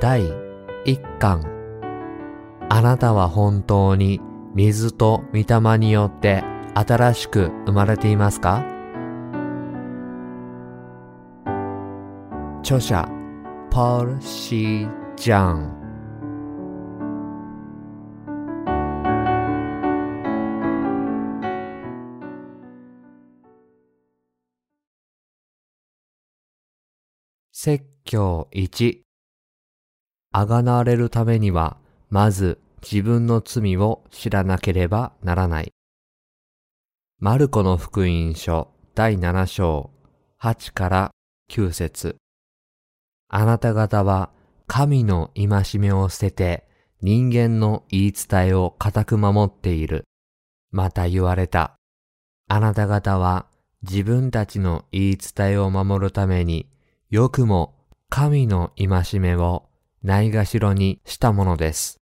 第一巻。あなたは本当に水と御霊によって新しく生まれていますか？著者パール・シー・ジャン説教1あがなわれるためには、まず自分の罪を知らなければならない。マルコの福音書第7章8から9節あなた方は神の戒めを捨てて人間の言い伝えを固く守っている。また言われた。あなた方は自分たちの言い伝えを守るためによくも神の戒めをないがしろにしたものです。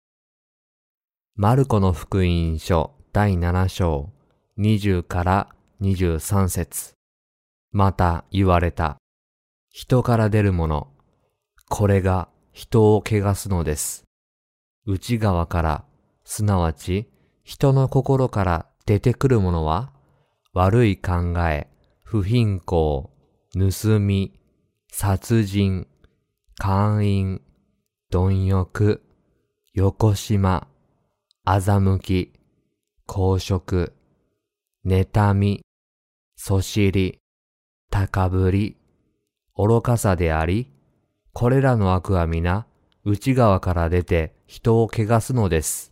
マルコの福音書第7章20から23節また言われた。人から出るもの。これが人を汚すのです。内側から、すなわち人の心から出てくるものは、悪い考え、不貧困、盗み、殺人、勧誘、貪欲、横島、欺き、公職、妬み、そしり、高ぶり、愚かさであり、これらの悪は皆、内側から出て人を汚すのです。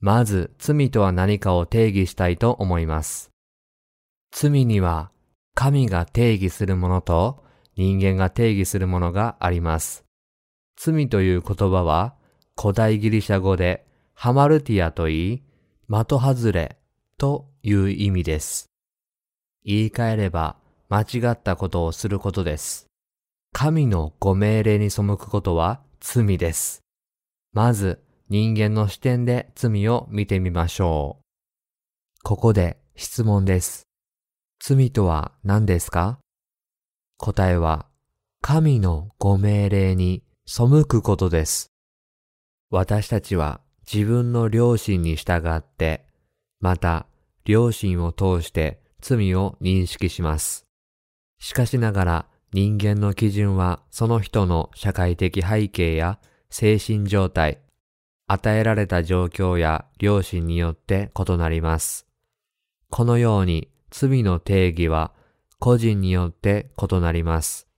まず、罪とは何かを定義したいと思います。罪には、神が定義するものと人間が定義するものがあります。罪という言葉は古代ギリシャ語でハマルティアと言い、的外れという意味です。言い換えれば間違ったことをすることです。神のご命令に背くことは罪です。まず人間の視点で罪を見てみましょう。ここで質問です。罪とは何ですか？答えは、神のご命令に背くことです。私たちは自分の良心に従って、また良心を通して罪を認識します。しかしながら人間の基準はその人の社会的背景や精神状態、与えられた状況や良心によって異なります。このように罪の定義は個人によって異なります。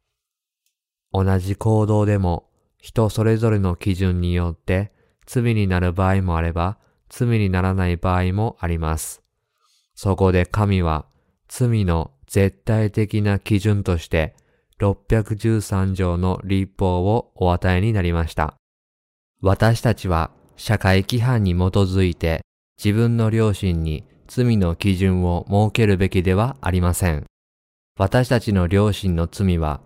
同じ行動でも人それぞれの基準によって罪になる場合もあれば罪にならない場合もあります。そこで神は罪の絶対的な基準として613条の立法をお与えになりました。私たちは社会規範に基づいて自分の良心に罪の基準を設けるべきではありません。私たちの良心の罪は、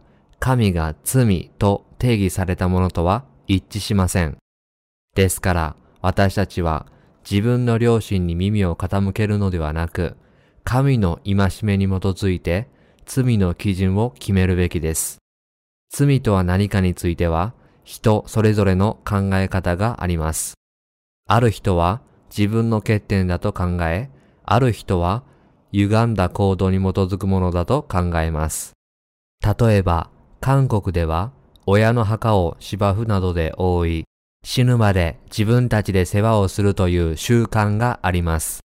神が罪と定義されたものとは一致しません。ですから、私たちは自分の良心に耳を傾けるのではなく、神の戒めに基づいて罪の基準を決めるべきです。罪とは何かについては、人それぞれの考え方があります。ある人は自分の欠点だと考え、ある人は歪んだ行動に基づくものだと考えます。例えば、韓国では親の墓を芝生などで覆い、死ぬまで自分たちで世話をするという習慣があります。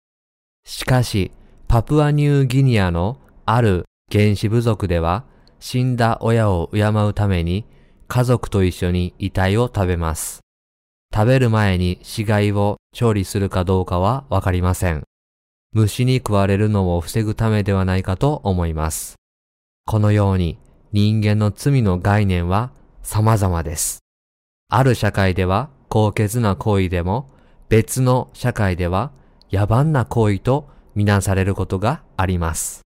しかし、パプアニューギニアのある原始部族では、死んだ親を敬うために家族と一緒に遺体を食べます。食べる前に死骸を調理するかどうかはわかりません。虫に食われるのを防ぐためではないかと思います。このように人間の罪の概念は様々です。ある社会では高潔な行為でも別の社会では野蛮な行為とみなされることがあります。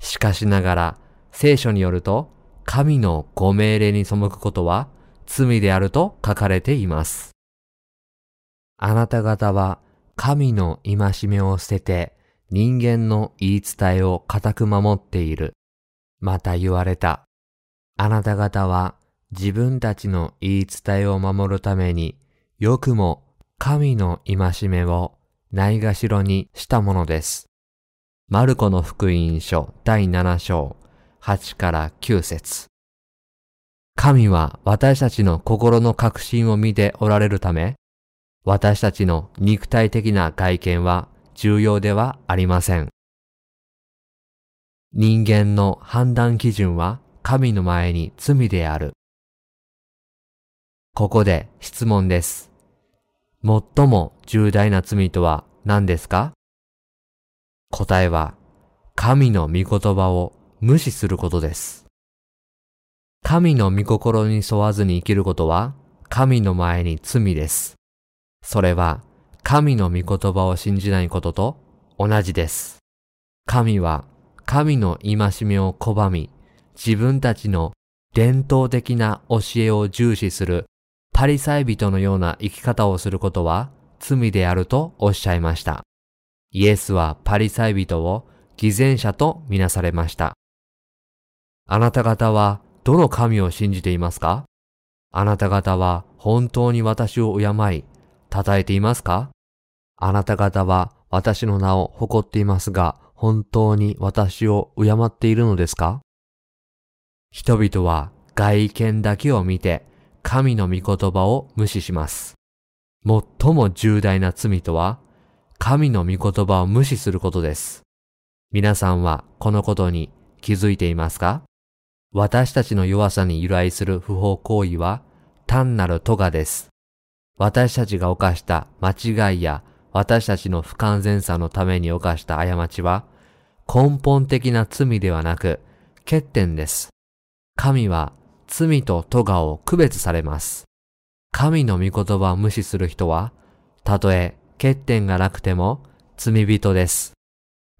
しかしながら聖書によると神のご命令に背くことは罪であると書かれています。あなた方は神の戒めを捨てて人間の言い伝えを固く守っている。また言われた。あなた方は自分たちの言い伝えを守るためによくも神の戒めをないがしろにしたものです。マルコの福音書第7章8から9節神は私たちの心の確信を見ておられるため、私たちの肉体的な外見は重要ではありません。人間の判断基準は神の前に罪である。ここで質問です。最も重大な罪とは何ですか？答えは、神の御言葉を無視することです。神の御心に沿わずに生きることは、神の前に罪です。それは、神の御言葉を信じないことと同じです。神は、神の戒めを拒み、自分たちの伝統的な教えを重視するパリサイ人のような生き方をすることは罪であるとおっしゃいました。イエスはパリサイ人を偽善者とみなされました。あなた方はどの神を信じていますか？あなた方は本当に私を敬い、称えていますか？あなた方は私の名を誇っていますが、本当に私を敬っているのですか？人々は外見だけを見て神の御言葉を無視します。最も重大な罪とは、神の御言葉を無視することです。皆さんはこのことに気づいていますか？私たちの弱さに由来する不法行為は単なる咎です。私たちが犯した間違いや私たちの不完全さのために犯した過ちは根本的な罪ではなく欠点です。神は罪と咎を区別されます。神の御言葉を無視する人は、たとえ欠点がなくても罪人です。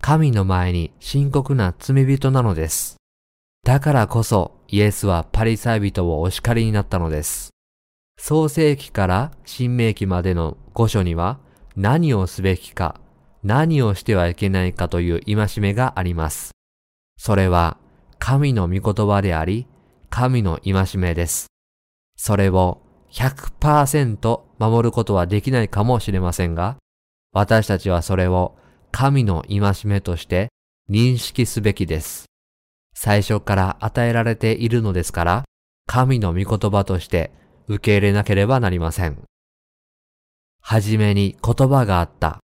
神の前に深刻な罪人なのです。だからこそイエスはパリサイ人をお叱りになったのです。創世記から新明記までの五書には何をすべきか、何をしてはいけないかという戒めがあります。それは神の御言葉であり、神の戒めです。それを100%守ることはできないかもしれませんが、私たちはそれを神の戒めとして認識すべきです。最初から与えられているのですから、神の御言葉として受け入れなければなりません。はじめに言葉があった。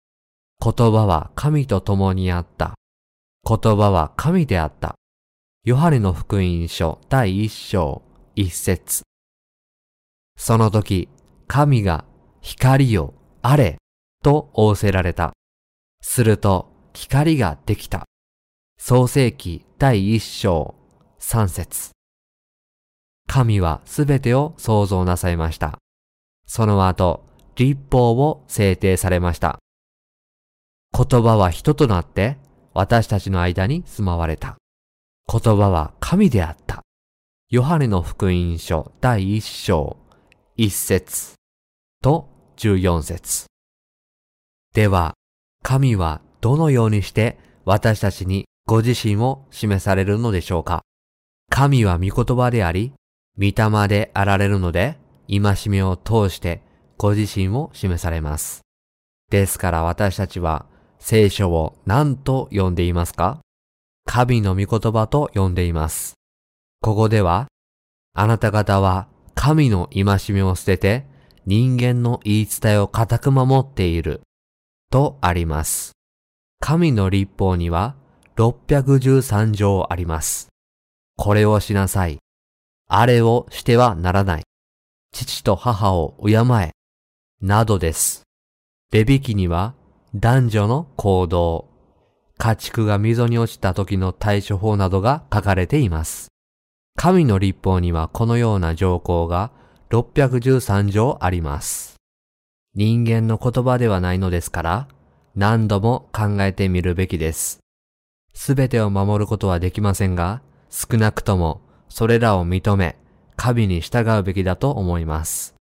言葉は神と共にあった。言葉は神であった。ヨハネの福音書第一章一節その時、神が光よ、あれ、と仰せられた。すると、光ができた。創世記第一章三節神はすべてを創造なさいました。その後、立法を制定されました。言葉は人となって私たちの間に住まわれた。言葉は神であった。ヨハネの福音書第一章一節と十四節では、神はどのようにして私たちにご自身を示されるのでしょうか？神は御言葉であり、御霊であられるので、戒めを通してご自身を示されます。ですから私たちは聖書を何と呼んでいますか？神の御言葉と呼んでいます。ここでは、あなた方は神の戒めを捨てて人間の言い伝えを固く守っているとあります。神の立法には613条あります。これをしなさい。あれをしてはならない。父と母を敬え。などです。レビ記には男女の行動、家畜が溝に落ちた時の対処法などが書かれています。神の立法にはこのような条項が613条あります。人間の言葉ではないのですから、何度も考えてみるべきです。すべてを守ることはできませんが、少なくともそれらを認め、神に従うべきだと思います。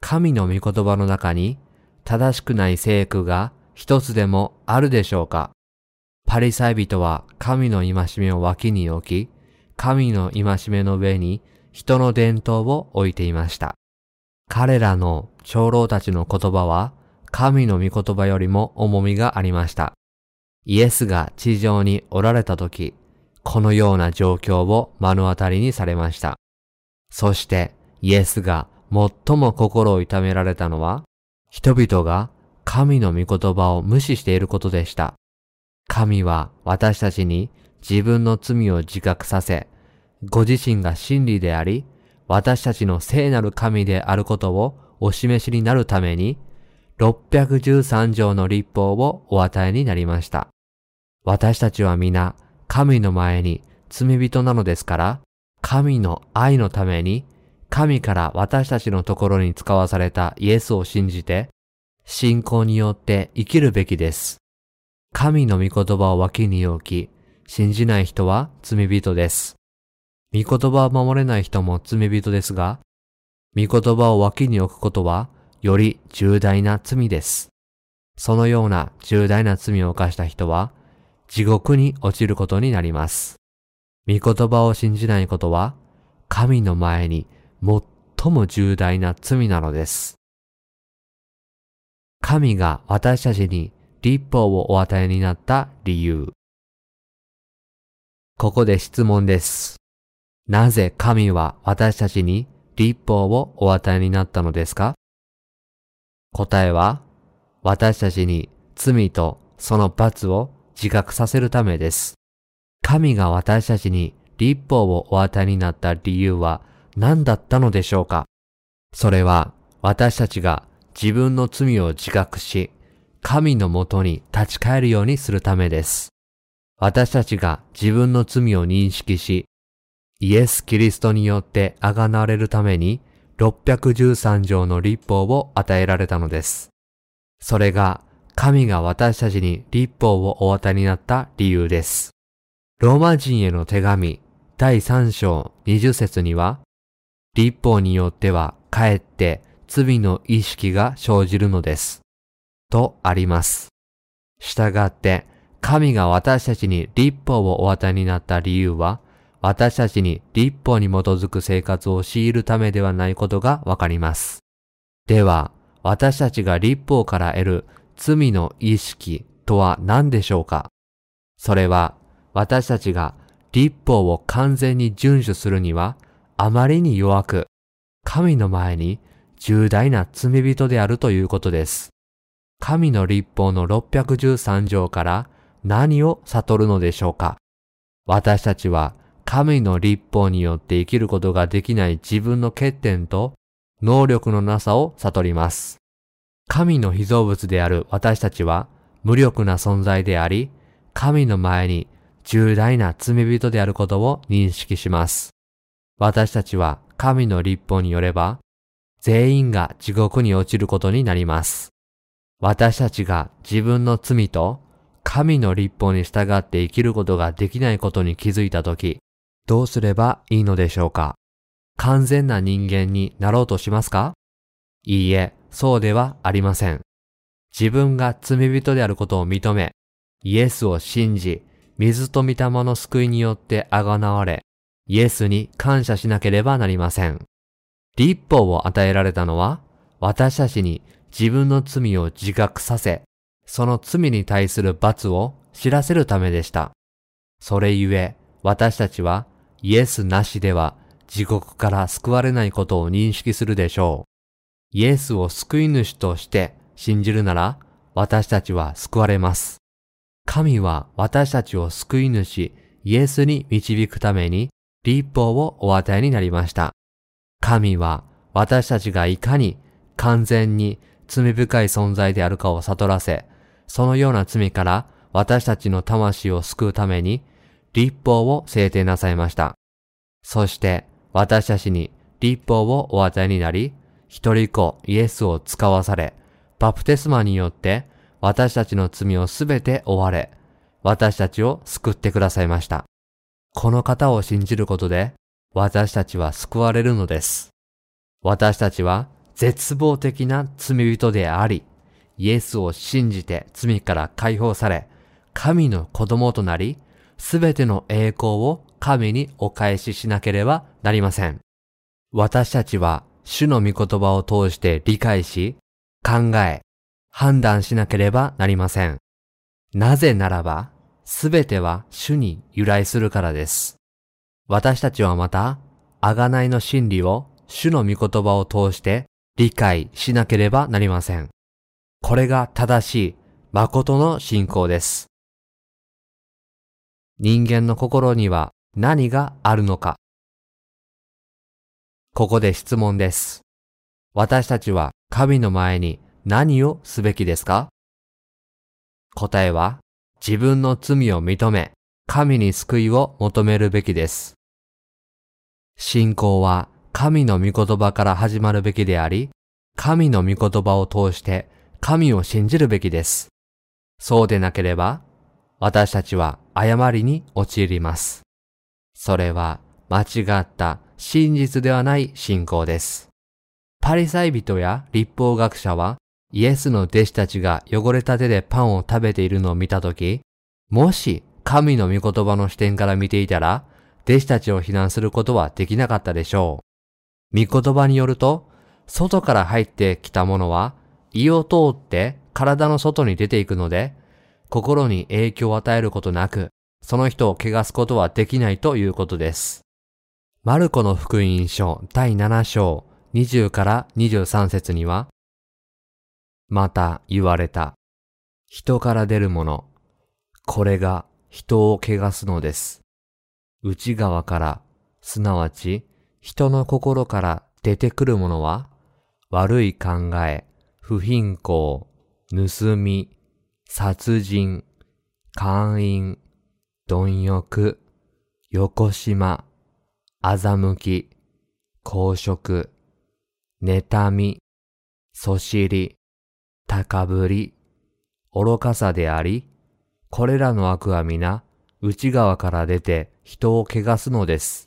神の御言葉の中に正しくない聖句が一つでもあるでしょうか？パリサイ人は神の戒めを脇に置き、神の戒めの上に人の伝統を置いていました。彼らの長老たちの言葉は神の御言葉よりも重みがありました。イエスが地上におられた時、このような状況を目の当たりにされました。そしてイエスが最も心を痛められたのは、人々が神の御言葉を無視していることでした。神は私たちに自分の罪を自覚させ、ご自身が真理であり、私たちの聖なる神であることをお示しになるために、613条の立法をお与えになりました。私たちは皆、神の前に罪人なのですから、神の愛のために、神から私たちのところに使わされたイエスを信じて、信仰によって生きるべきです。神の御言葉を脇に置き、信じない人は罪人です。御言葉を守れない人も罪人ですが、御言葉を脇に置くことは、より重大な罪です。そのような重大な罪を犯した人は、地獄に落ちることになります。御言葉を信じないことは、神の前に最も重大な罪なのです。神が私たちに立法をお与えになった理由。ここで質問です。なぜ神は私たちに立法をお与えになったのですか？答えは、私たちに罪とその罰を自覚させるためです。神が私たちに立法をお与えになった理由は何だったのでしょうか？それは私たちが自分の罪を自覚し、神のもとに立ち返るようにするためです。私たちが自分の罪を認識し、イエス・キリストによってあがなわれるために613条の立法を与えられたのです。それが神が私たちに立法をお与えになった理由です。ローマ人への手紙第3章20節には、立法によってはかえって罪の意識が生じるのです。とあります。したがって、神が私たちに立法をお与えになった理由は、私たちに立法に基づく生活を強いるためではないことがわかります。では、私たちが立法から得る罪の意識とは何でしょうか？それは、私たちが立法を完全に遵守するには、あまりに弱く、神の前に重大な罪人であるということです。神の立法の613条から何を悟るのでしょうか？私たちは神の立法によって生きることができない自分の欠点と能力のなさを悟ります。神の被造物である私たちは無力な存在であり、神の前に重大な罪人であることを認識します。私たちは神の立法によれば、全員が地獄に落ちることになります。私たちが自分の罪と神の立法に従って生きることができないことに気づいたとき、どうすればいいのでしょうか？完全な人間になろうとしますか？いいえ、そうではありません。自分が罪人であることを認め、イエスを信じ、水と御霊の救いによってあがなわれ、イエスに感謝しなければなりません。立法を与えられたのは、私たちに自分の罪を自覚させ、その罪に対する罰を知らせるためでした。それゆえ、私たちはイエスなしでは地獄から救われないことを認識するでしょう。イエスを救い主として信じるなら、私たちは救われます。神は私たちを救い主、イエスに導くために立法をお与えになりました。神は私たちがいかに完全に罪深い存在であるかを悟らせ、そのような罪から私たちの魂を救うために立法を制定なさいました。そして私たちに立法をお与えになり、一人子イエスを使わされ、バプテスマによって私たちの罪をすべて追われ、私たちを救ってくださいました。この方を信じることで、私たちは救われるのです。私たちは絶望的な罪人であり、イエスを信じて罪から解放され、神の子供となり、すべての栄光を神にお返ししなければなりません。私たちは主の御言葉を通して理解し、考え、判断しなければなりません。なぜならば、すべては主に由来するからです。私たちはまた、贖いの真理を主の御言葉を通して理解しなければなりません。これが正しい誠の信仰です。人間の心には何があるのか。ここで質問です。私たちは神の前に何をすべきですか？答えは自分の罪を認め、神に救いを求めるべきです。信仰は神の御言葉から始まるべきであり、神の御言葉を通して神を信じるべきです。そうでなければ、私たちは誤りに陥ります。それは間違った真実ではない信仰です。パリサイ人や立法学者はイエスの弟子たちが汚れた手でパンを食べているのを見たとき、もし神の御言葉の視点から見ていたら、弟子たちを非難することはできなかったでしょう。御言葉によると、外から入ってきたものは胃を通って体の外に出ていくので、心に影響を与えることなく、その人を汚すことはできないということです。マルコの福音書第7章20から23節には、また言われた。人から出るもの。これが人を汚すのです。内側から、すなわち人の心から出てくるものは、悪い考え、不貧困、盗み、殺人、姦淫、貪欲、横島、欺き、公職、妬み、そしり、高ぶり、愚かさであり、これらの悪は皆、内側から出て人を汚すのです。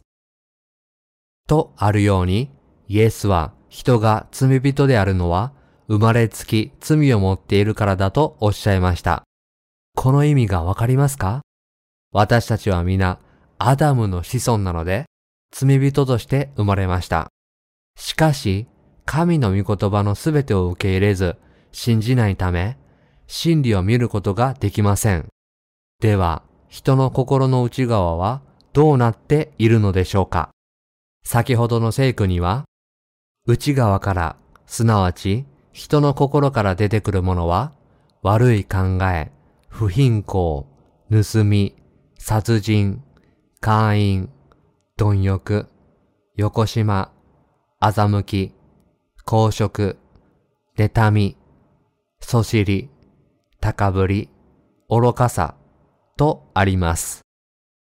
とあるように、イエスは人が罪人であるのは、生まれつき罪を持っているからだとおっしゃいました。この意味がわかりますか？私たちは皆、アダムの子孫なので、罪人として生まれました。しかし、神の御言葉のすべてを受け入れず、信じないため、真理を見ることができません。では、人の心の内側はどうなっているのでしょうか？先ほどの聖句には、内側から、すなわち人の心から出てくるものは、悪い考え、不貧困、盗み、殺人、会員、貪欲、横島、欺き、公職、妬み、そしり、高ぶり、愚かさ、とあります。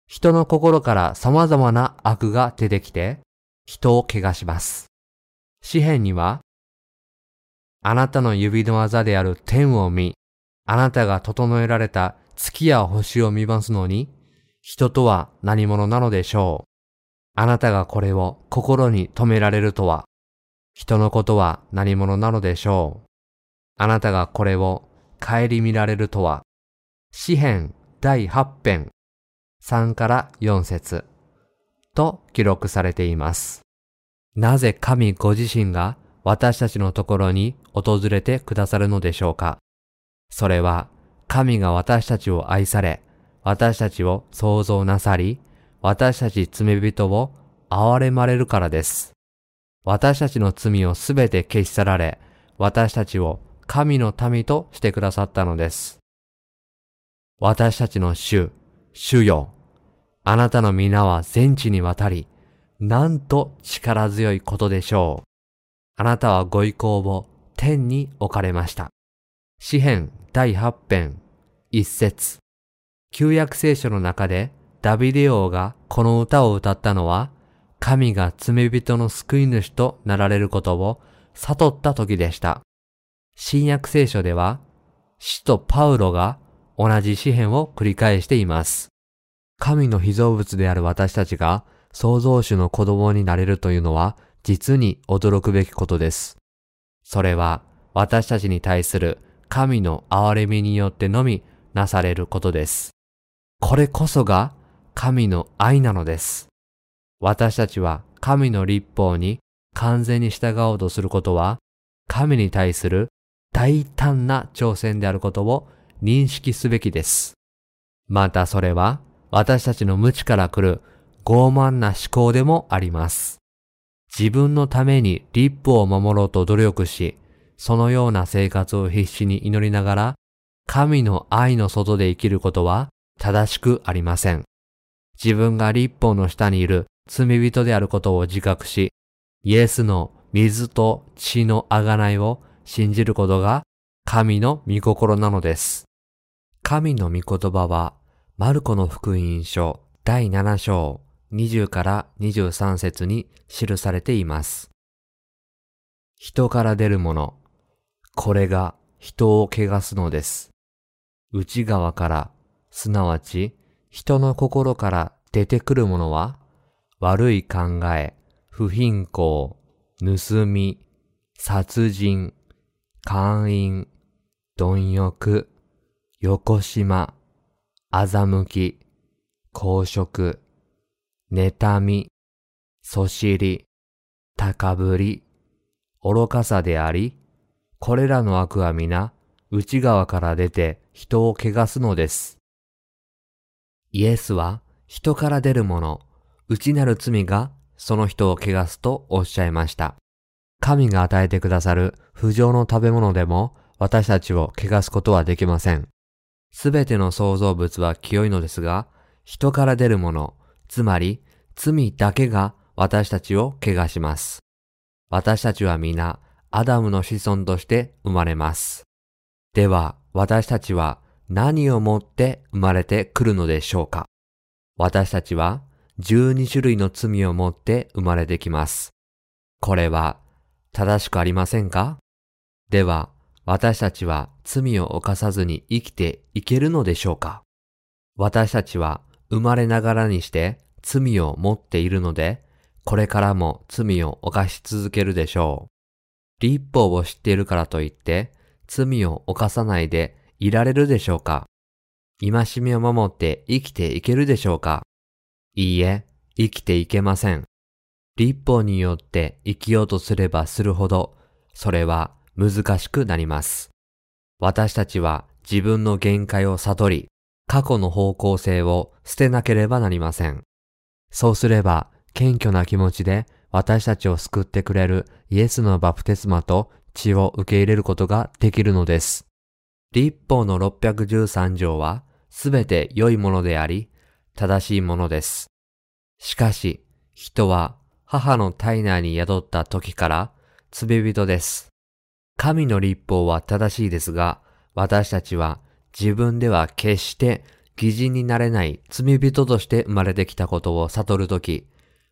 人の心から様々な悪が出てきて、人を怪我します。詩篇には、あなたの指の技である天を見、あなたが整えられた月や星を見ますのに、人とは何者なのでしょう。あなたがこれを心に留められるとは、人のことは何者なのでしょう。あなたがこれを顧みられるとは、詩篇第8編3から4節と記録されています。なぜ神ご自身が私たちのところに訪れてくださるのでしょうか？それは神が私たちを愛され、私たちを創造なさり、私たち罪人を憐れまれるからです。私たちの罪をすべて消し去られ、私たちを神の民としてくださったのです。私たちの主、主よ。あなたの皆は全地にわたり、なんと力強いことでしょう。あなたはご意向を天に置かれました。詩編第8編一節旧約聖書の中でダビデ王がこの歌を歌ったのは、神が罪人の救い主となられることを悟った時でした。新約聖書では、使徒パウロが同じ詩篇を繰り返しています。神の被造物である私たちが創造主の子供になれるというのは実に驚くべきことです。それは私たちに対する神の憐れみによってのみなされることです。これこそが神の愛なのです。私たちは神の立法に完全に従おうとすることは、神に対する大胆な挑戦であることを認識すべきです。またそれは私たちの無知から来る傲慢な思考でもあります。自分のために立法を守ろうと努力し、そのような生活を必死に祈りながら、神の愛の外で生きることは正しくありません。自分が立法の下にいる罪人であることを自覚し、イエスの水と血の贖いを信じることが神の御心なのです。神の御言葉は、マルコの福音書第7章20から23節に記されています。人から出るもの、これが人を汚すのです。内側から、すなわち人の心から出てくるものは、悪い考え、不貧困、盗み、殺人、姦淫、貪欲、横島、欺き、公職、妬み、そしり、高ぶり、愚かさであり、これらの悪は皆、内側から出て人を汚すのです。イエスは、人から出るもの、内なる罪がその人を汚すとおっしゃいました。神が与えてくださる不浄の食べ物でも私たちを汚すことはできません。すべての創造物は清いのですが、人から出るもの、つまり罪だけが私たちを汚します。私たちは皆、アダムの子孫として生まれます。では、私たちは何をもって生まれてくるのでしょうか私たちは12種類の罪を持って生まれてきます。これは正しくありませんか？では、私たちは罪を犯さずに生きていけるのでしょうか？私たちは生まれながらにして罪を持っているので、これからも罪を犯し続けるでしょう。立法を知っているからといって、罪を犯さないでいられるでしょうか？戒めを守って生きていけるでしょうか？いいえ、生きていけません。立法によって生きようとすればするほど、それは難しくなります。私たちは自分の限界を悟り、過去の方向性を捨てなければなりません。そうすれば、謙虚な気持ちで私たちを救ってくれるイエスのバプテスマと血を受け入れることができるのです。立法の613条はすべて良いものであり、正しいものです。しかし、人は母の体内に宿った時から罪人です。神の立法は正しいですが、私たちは自分では決して偽人になれない罪人として生まれてきたことを悟るとき、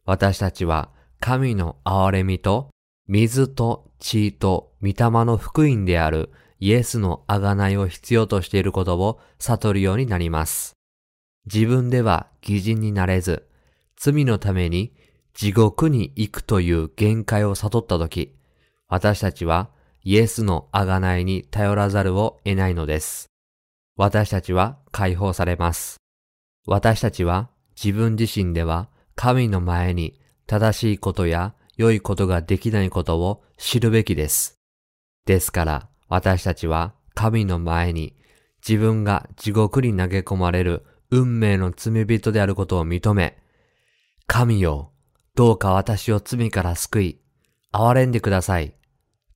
私たちは神の憐れみと水と血と御霊の福音であるイエスの贖いを必要としていることを悟るようになります。自分では偽人になれず、罪のために地獄に行くという限界を悟ったとき、私たちはイエスの贖いに頼らざるを得ないのです。私たちは解放されます。私たちは自分自身では神の前に正しいことや良いことができないことを知るべきです。ですから私たちは神の前に自分が地獄に投げ込まれる運命の罪人であることを認め、神よ、どうか私を罪から救い、憐れんでください、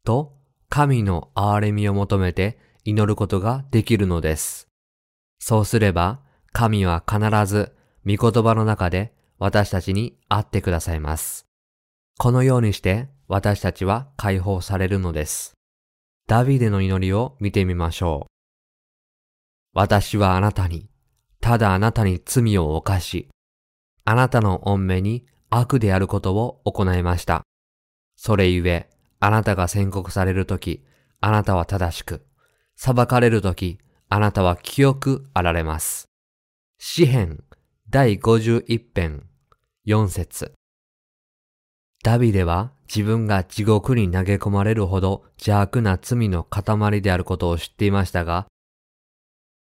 と神の憐れみを求めて祈ることができるのです。そうすれば、神は必ず御言葉の中で私たちに会ってくださいます。このようにして私たちは解放されるのです。ダビデの祈りを見てみましょう。私はあなたに、ただあなたに罪を犯し、あなたの恩目に悪であることを行いました。それゆえ、あなたが宣告されるとき、あなたは正しく、裁かれるとき、あなたは清くあられます。詩編第51編4節ダビデは自分が地獄に投げ込まれるほど邪悪な罪の塊であることを知っていましたが、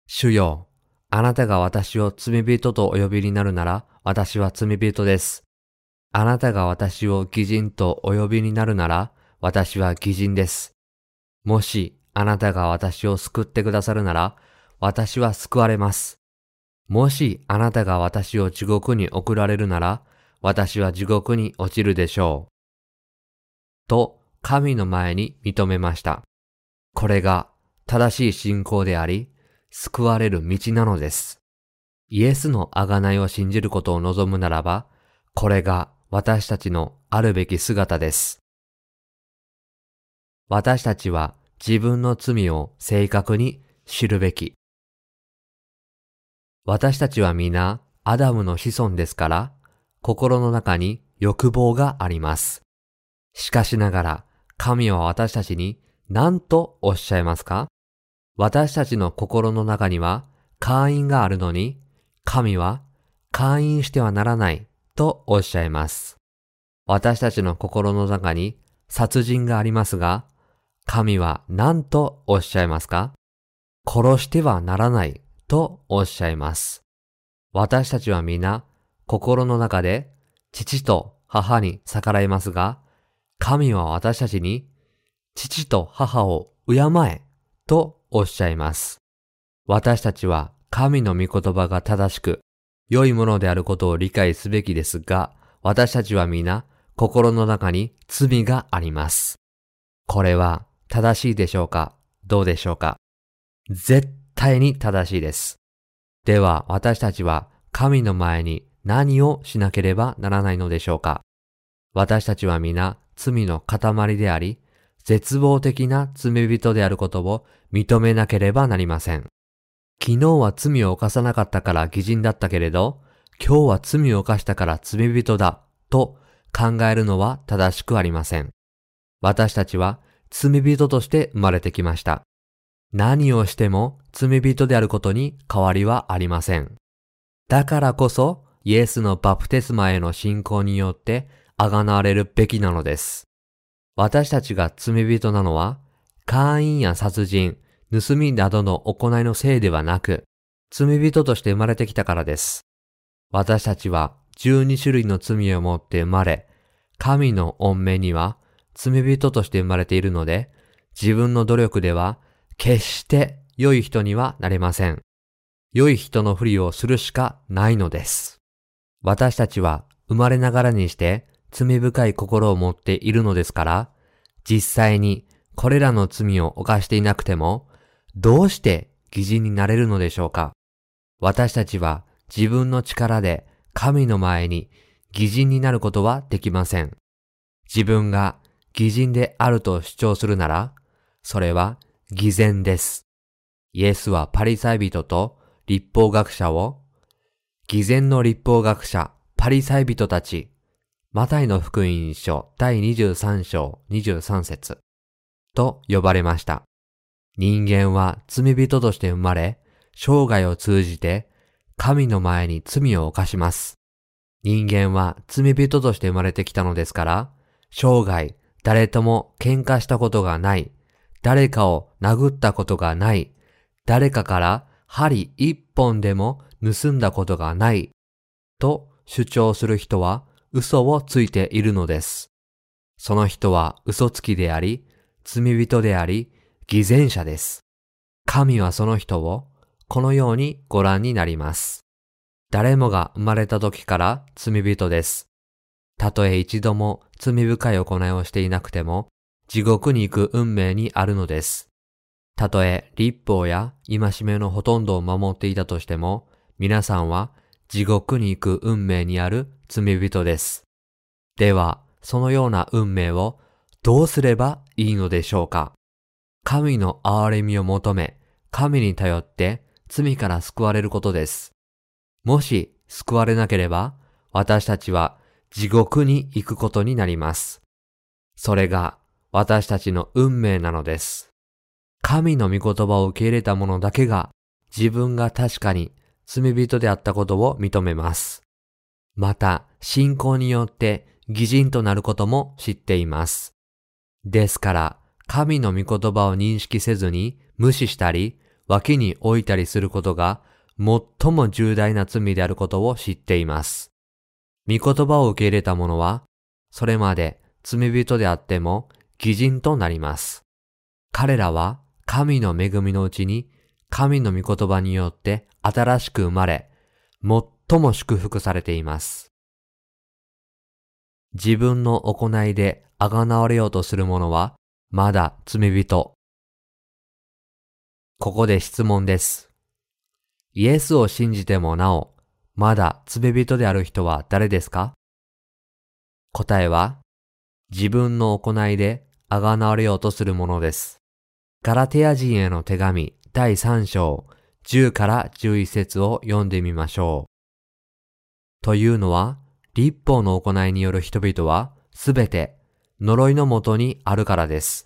主よ、あなたが私を罪人とお呼びになるなら、私は罪人です。あなたが私を偽人とお呼びになるなら、私は偽人です。もし、あなたが私を救ってくださるなら、私は救われます。もし、あなたが私を地獄に送られるなら、私は地獄に落ちるでしょう。と、神の前に認めました。これが正しい信仰であり、救われる道なのです。イエスの贖いを信じることを望むならば、これが私たちのあるべき姿です。私たちは自分の罪を正確に知るべき。私たちは皆アダムの子孫ですから、心の中に欲望があります。しかしながら、神は私たちに何とおっしゃいますか？私たちの心の中には会員があるのに、神は会員してはならないとおっしゃいます。私たちの心の中に殺人がありますが、神は何とおっしゃいますか？殺してはならないとおっしゃいます。私たちは皆心の中で父と母に逆らいますが、神は私たちに父と母を敬えとおっしゃいます。私たちは神の御言葉が正しく良いものであることを理解すべきですが、私たちは皆心の中に罪があります。これは正しいでしょうか？どうでしょうか？絶対に正しいです。では私たちは神の前に何をしなければならないのでしょうか？私たちは皆罪の塊であり、絶望的な罪人であることを認めなければなりません。昨日は罪を犯さなかったから偽人だったけれど、今日は罪を犯したから罪人だと考えるのは正しくありません。私たちは罪人として生まれてきました。何をしても罪人であることに変わりはありません。だからこそ、イエスのバプテスマへの信仰によって贖われるべきなのです。私たちが罪人なのは、会員や殺人、盗みなどの行いのせいではなく、罪人として生まれてきたからです。私たちは12種類の罪を持って生まれ、神の恩命には罪人として生まれているので、自分の努力では決して良い人にはなれません。良い人のふりをするしかないのです。私たちは生まれながらにして罪深い心を持っているのですから、実際にこれらの罪を犯していなくても、どうして偽人になれるのでしょうか私たちは自分の力で神の前に偽人になることはできません。自分が偽人であると主張するなら、それは偽善です。イエスはパリサイ人と立法学者を、偽善の立法学者、パリサイ人たち、マタイの福音書第23章23節と呼ばれました。人間は罪人として生まれ、生涯を通じて神の前に罪を犯します。人間は罪人として生まれてきたのですから、生涯誰とも喧嘩したことがない、誰かを殴ったことがない、誰かから針一本でも盗んだことがない、と主張する人は嘘をついているのです。その人は嘘つきであり、罪人であり、偽善者です。神はその人をこのようにご覧になります。誰もが生まれた時から罪人です。たとえ一度も罪深い行いをしていなくても、地獄に行く運命にあるのです。たとえ立法や戒めのほとんどを守っていたとしても、皆さんは地獄に行く運命にある罪人です。では、そのような運命をどうすればいいのでしょうか神の憐れみを求め、神に頼って罪から救われることです。もし救われなければ、私たちは地獄に行くことになります。それが私たちの運命なのです。神の御言葉を受け入れた者だけが自分が確かに罪人であったことを認めます。また、信仰によって偽人となることも知っています。ですから、神の御言葉を認識せずに無視したり、脇に置いたりすることが最も重大な罪であることを知っています。御言葉を受け入れた者は、それまで罪人であっても義人となります。彼らは神の恵みのうちに神の御言葉によって新しく生まれ、最も祝福されています。自分の行いで贖われようとする者は、まだ罪人。ここで質問です。イエスを信じてもなお、まだ罪人である人は誰ですか？答えは、自分の行いで贖われようとするものです。ガラテヤ人への手紙第3章10から11節を読んでみましょう。というのは、立法の行いによる人々はすべて呪いのもとにあるからです。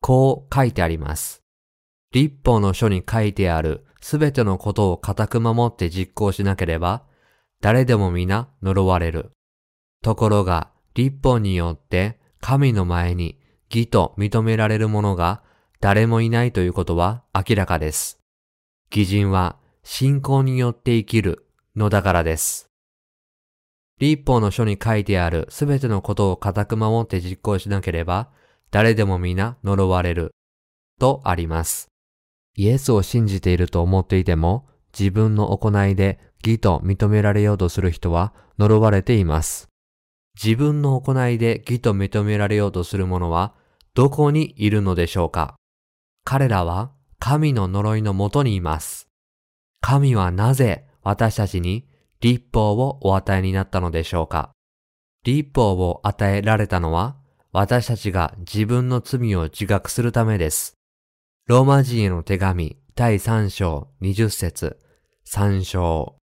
こう書いてあります。立法の書に書いてあるすべてのことを固く守って実行しなければ、誰でも皆呪われる。ところが、立法によって神の前に義と認められる者が誰もいないということは明らかです。義人は信仰によって生きるのだからです。立法の書に書いてあるすべてのことを固く守って実行しなければ、誰でも皆呪われる。とあります。イエスを信じていると思っていても、自分の行いで義と認められようとする人は呪われています。自分の行いで義と認められようとする者はどこにいるのでしょうか？彼らは神の呪いのもとにいます。神はなぜ私たちに立法をお与えになったのでしょうか？立法を与えられたのは私たちが自分の罪を自覚するためです。ローマ人への手紙第3章20節3章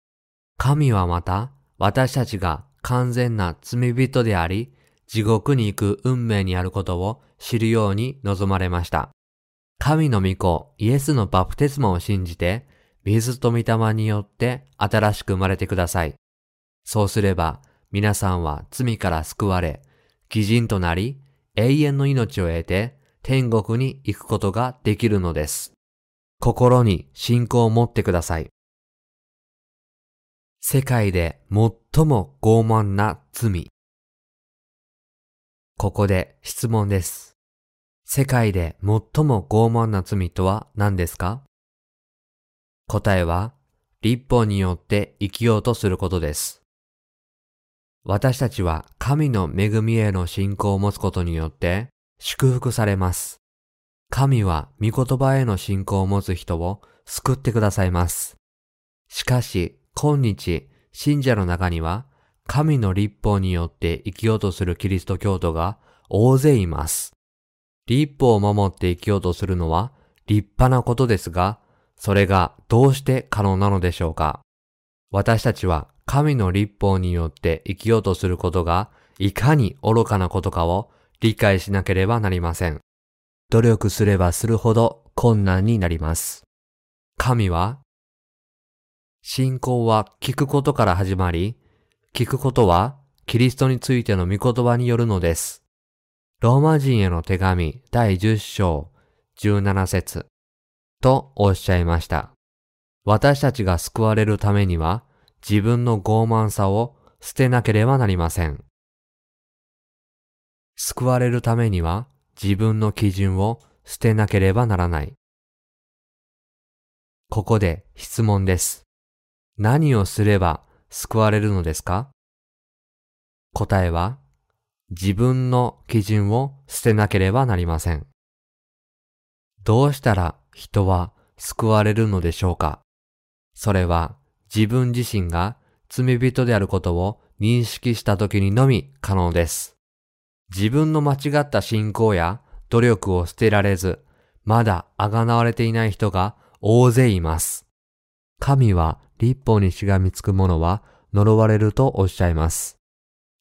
神はまた私たちが完全な罪人であり地獄に行く運命にあることを知るように望まれました。神の御子、イエスのバプテスマを信じて、水と御霊によって新しく生まれてください。そうすれば、皆さんは罪から救われ、義人となり、永遠の命を得て、天国に行くことができるのです。心に信仰を持ってください。世界で最も傲慢な罪。ここで質問です。世界で最も傲慢な罪とは何ですか？答えは、立法によって生きようとすることです。私たちは神の恵みへの信仰を持つことによって祝福されます。神は御言葉への信仰を持つ人を救ってくださいます。しかし、今日、信者の中には、神の立法によって生きようとするキリスト教徒が大勢います。立法を守って生きようとするのは立派なことですが、それがどうして可能なのでしょうか私たちは神の立法によって生きようとすることがいかに愚かなことかを理解しなければなりません。努力すればするほど困難になります。神は、信仰は聞くことから始まり、聞くことはキリストについての御言葉によるのです。ローマ人への手紙第10章17節とおっしゃいました。私たちが救われるためには自分の傲慢さを捨てなければなりません。救われるためには自分の基準を捨てなければならない。ここで質問です。何をすれば救われるのですか？答えは自分の基準を捨てなければなりません。どうしたら人は救われるのでしょうか？それは自分自身が罪人であることを認識した時にのみ可能です。自分の間違った信仰や努力を捨てられず、まだ贖われていない人が大勢います。神は立法にしがみつく者は呪われるとおっしゃいます。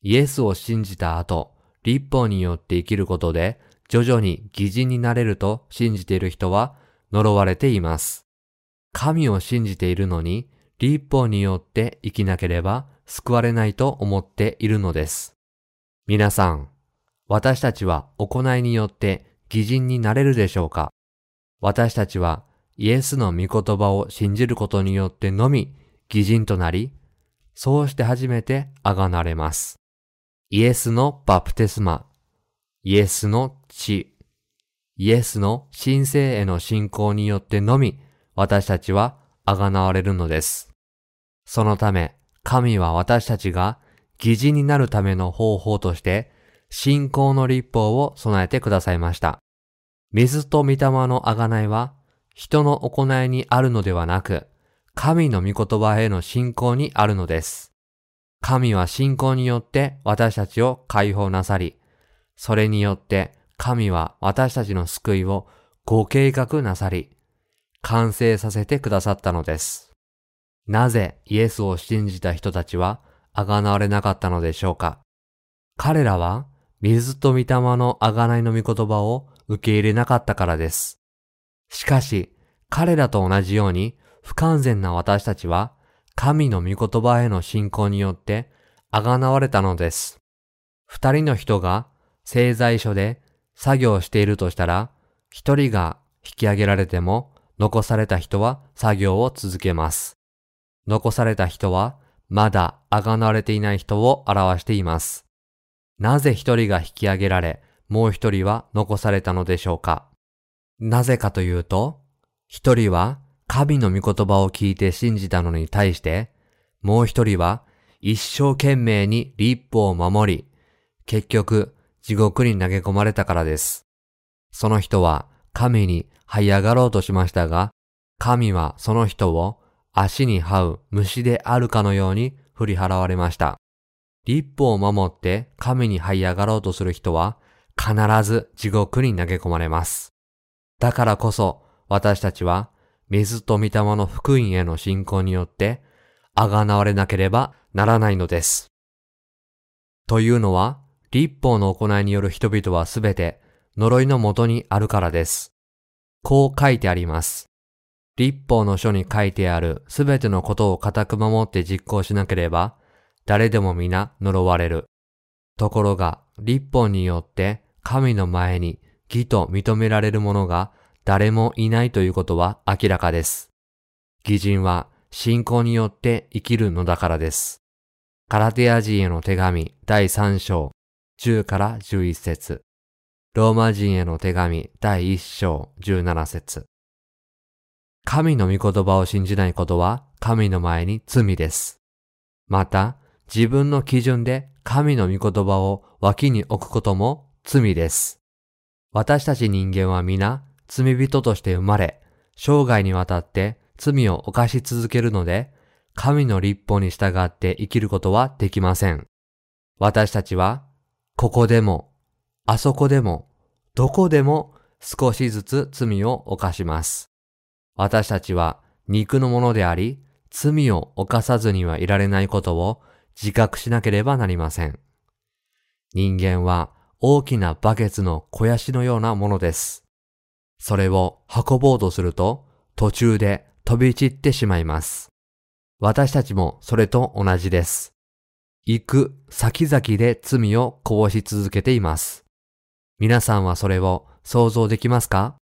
イエスを信じた後、立法によって生きることで徐々に義人になれると信じている人は呪われています。神を信じているのに立法によって生きなければ救われないと思っているのです。皆さん、私たちは行いによって義人になれるでしょうか？私たちはイエスの御言葉を信じることによってのみ義人となり、そうして初めてあがなれます。イエスのバプテスマ、イエスの血、イエスの神聖への信仰によってのみ私たちはあがなわれるのです。そのため、神は私たちが疑似になるための方法として、信仰の立法を備えてくださいました。水と御霊の贖いは、人の行いにあるのではなく、神の御言葉への信仰にあるのです。神は信仰によって私たちを解放なさり、それによって神は私たちの救いをご計画なさり、完成させてくださったのです。なぜイエスを信じた人たちはあがなわれなかったのでしょうか彼らは水と御霊のあがないの御言葉を受け入れなかったからです。しかし、彼らと同じように不完全な私たちは神の御言葉への信仰によってあがなわれたのです。二人の人が製材所で作業しているとしたら、一人が引き上げられても残された人は作業を続けます。残された人はまだあがなわれていない人を表しています。なぜ一人が引き上げられ、もう一人は残されたのでしょうか？なぜかというと、一人は神の御言葉を聞いて信じたのに対して、もう一人は一生懸命に立法を守り、結局地獄に投げ込まれたからです。その人は神に這い上がろうとしましたが、神はその人を足に這う虫であるかのように振り払われました。立法を守って神に這い上がろうとする人は必ず地獄に投げ込まれます。だからこそ私たちは水と御霊の福音への信仰によってあがなわれなければならないのです。というのは、立法の行いによる人々はすべて呪いのもとにあるからです。こう書いてあります。立法の書に書いてあるすべてのことを固く守って実行しなければ、誰でも皆呪われる。ところが、立法によって神の前に義と認められる者が誰もいないということは明らかです。義人は信仰によって生きるのだからです。カラテア人への手紙第3章10から11節ローマ人への手紙第1章17節神の御言葉を信じないことは神の前に罪です。また、自分の基準で神の御言葉を脇に置くことも罪です。私たち人間は皆罪人として生まれ、生涯にわたって罪を犯し続けるので、神の立法に従って生きることはできません。私たちは、ここでも、あそこでも、どこでも少しずつ罪を犯します。私たちは肉のものであり、罪を犯さずにはいられないことを自覚しなければなりません。人間は大きなバケツの肥やしのようなものです。それを運ぼうとすると途中で飛び散ってしまいます。私たちもそれと同じです。行く先々で罪をこぼし続けています。皆さんはそれを想像できますか？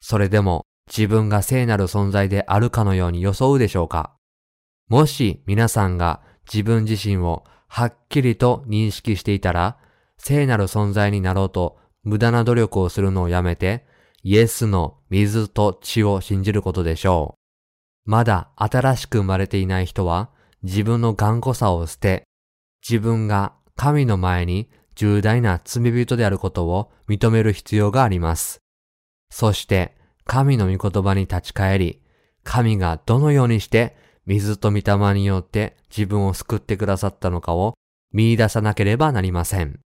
それでも自分が聖なる存在であるかのように装うでしょうか？もし皆さんが自分自身をはっきりと認識していたら、聖なる存在になろうと無駄な努力をするのをやめて、イエスの水と血を信じることでしょう。まだ新しく生まれていない人は自分の頑固さを捨て、自分が神の前に重大な罪人であることを認める必要があります。そして神の御言葉に立ち返り、神がどのようにして水と御霊によって自分を救ってくださったのかを見出さなければなりません。